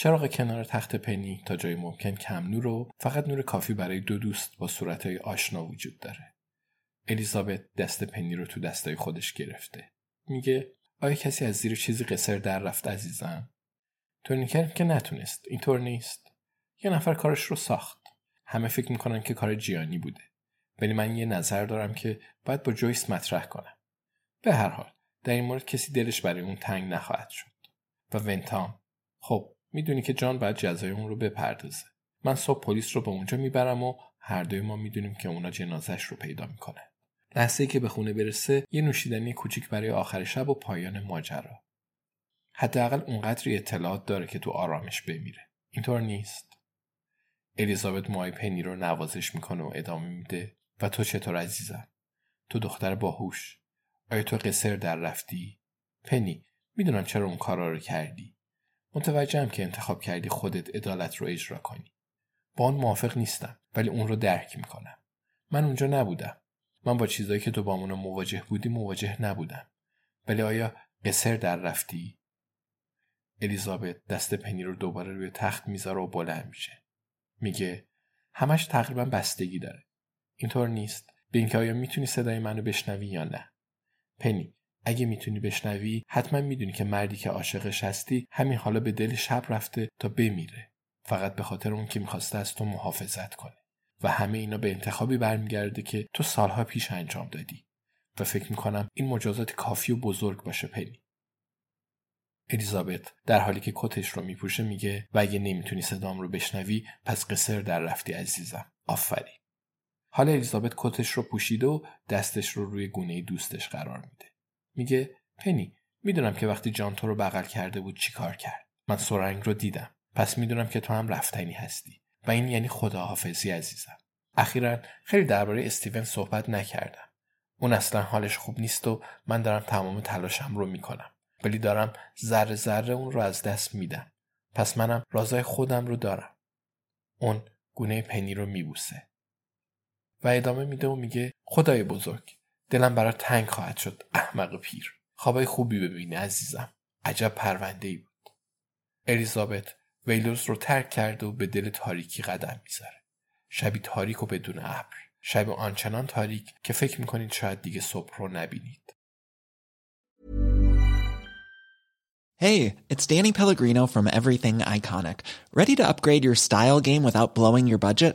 چراغ کنار تخت پنی تا جای ممکن کم نور و فقط نور کافی برای دو دوست با صورتهای آشنا وجود داره. الیزابت دست پنی رو تو دستای خودش گرفته. میگه آیا کسی از زیر چیزی قصر در رفت عزیزم؟ تورنیکر که نتونست. اینطور نیست. یه نفر کارش رو ساخت. همه فکر می‌کنن که کار جیانی بوده. ولی من یه نظر دارم که باید با جویس مطرح کنم. به هر حال در این مورد کسی دلش برای اون تنگ نخواهد شد. و ونتام خب می‌دونی که جان باید جزای اون رو بپردازه. من صبح پلیس رو به اونجا می‌برم و هر دوی ما می‌دونیم که اونا جنازش رو پیدا می‌کنه. لحظه که به خونه برسه یه نوشیدنی کوچیک برای آخر شب و پایان ماجرا. حداقل اونقدری اطلاعات داره که تو آرامش بمیره. اینطور نیست. الیزابت مای پنی رو نوازش می‌کنه و ادامه میده و تو چطور عزیزم؟ تو دختر باهوش. آیا تو قصر در رفتی؟ پنی می‌دونم چرا اون کارا رو کردی. متوجهم که انتخاب کردی خودت عدالت رو اجرا کنی. با آن موافق نیستم ولی اون رو درک می‌کنم. من اونجا نبودم. من با چیزایی که تو با مواجه بودی مواجه نبودم. ولی آیا قصر در رفتی؟ الیزابت دست پنی رو دوباره روی تخت می‌ذاره و بلند میشه. میگه همش تقریبا بستگی داره. اینطور نیست. به اینکه آیا می‌تونی صدای منو بشنوی یا نه. پنی اگه می‌تونی بشنوی حتما می‌دونی که مردی که عاشقش هستی همین حالا به دل شب رفته تا بمیره. فقط به خاطر اون که می‌خواسته از تو محافظت کنه. و همه اینا به انتخابی برمیگرده که تو سالها پیش انجام دادی. و فکر می‌کنم این مجازات کافی و بزرگ باشه پنی. الیزابت در حالی که کتش رو میپوشه میگه و اگه نمی‌تونی صدام رو بشنوی پس قصر در رفتی عزیزم. آفرین. حالا الیزابت کتش رو پوشیده و دستش رو روی گونه دوستش قرار میده. میگه پنی می‌دونم که وقتی جان تو رو بغل کرده بود چی کار کرد. من سرنگ رو دیدم. پس می‌دونم که تو هم رفتنی هستی. و این یعنی خداحافظی عزیزم. اخیرا خیلی درباره استیون صحبت نکردم. اون اصلا حالش خوب نیست و من دارم تمام تلاشم رو می‌کنم. ولی دارم ذره ذره اون رو از دست میدم. پس منم رازای خودم رو دارم. اون گونه پنی رو میبوسه. و ادامه میده و میگه خدای بزرگ دلم برای تنگ خواهد شد احمق پیر. خوابای خوبی ببینی عزیزم. عجب پرونده ای بود. الیزابت ویلوز رو ترک کرده و به دل تاریکی قدم می‌ذاره شبی تاریک و بدون ابر. شب آنچنان تاریک که فکر می‌کنید شاید دیگه صبح رو نبینید. Hey, it's Danny Pellegrino from Everything Iconic. Ready to upgrade your style game without blowing your budget?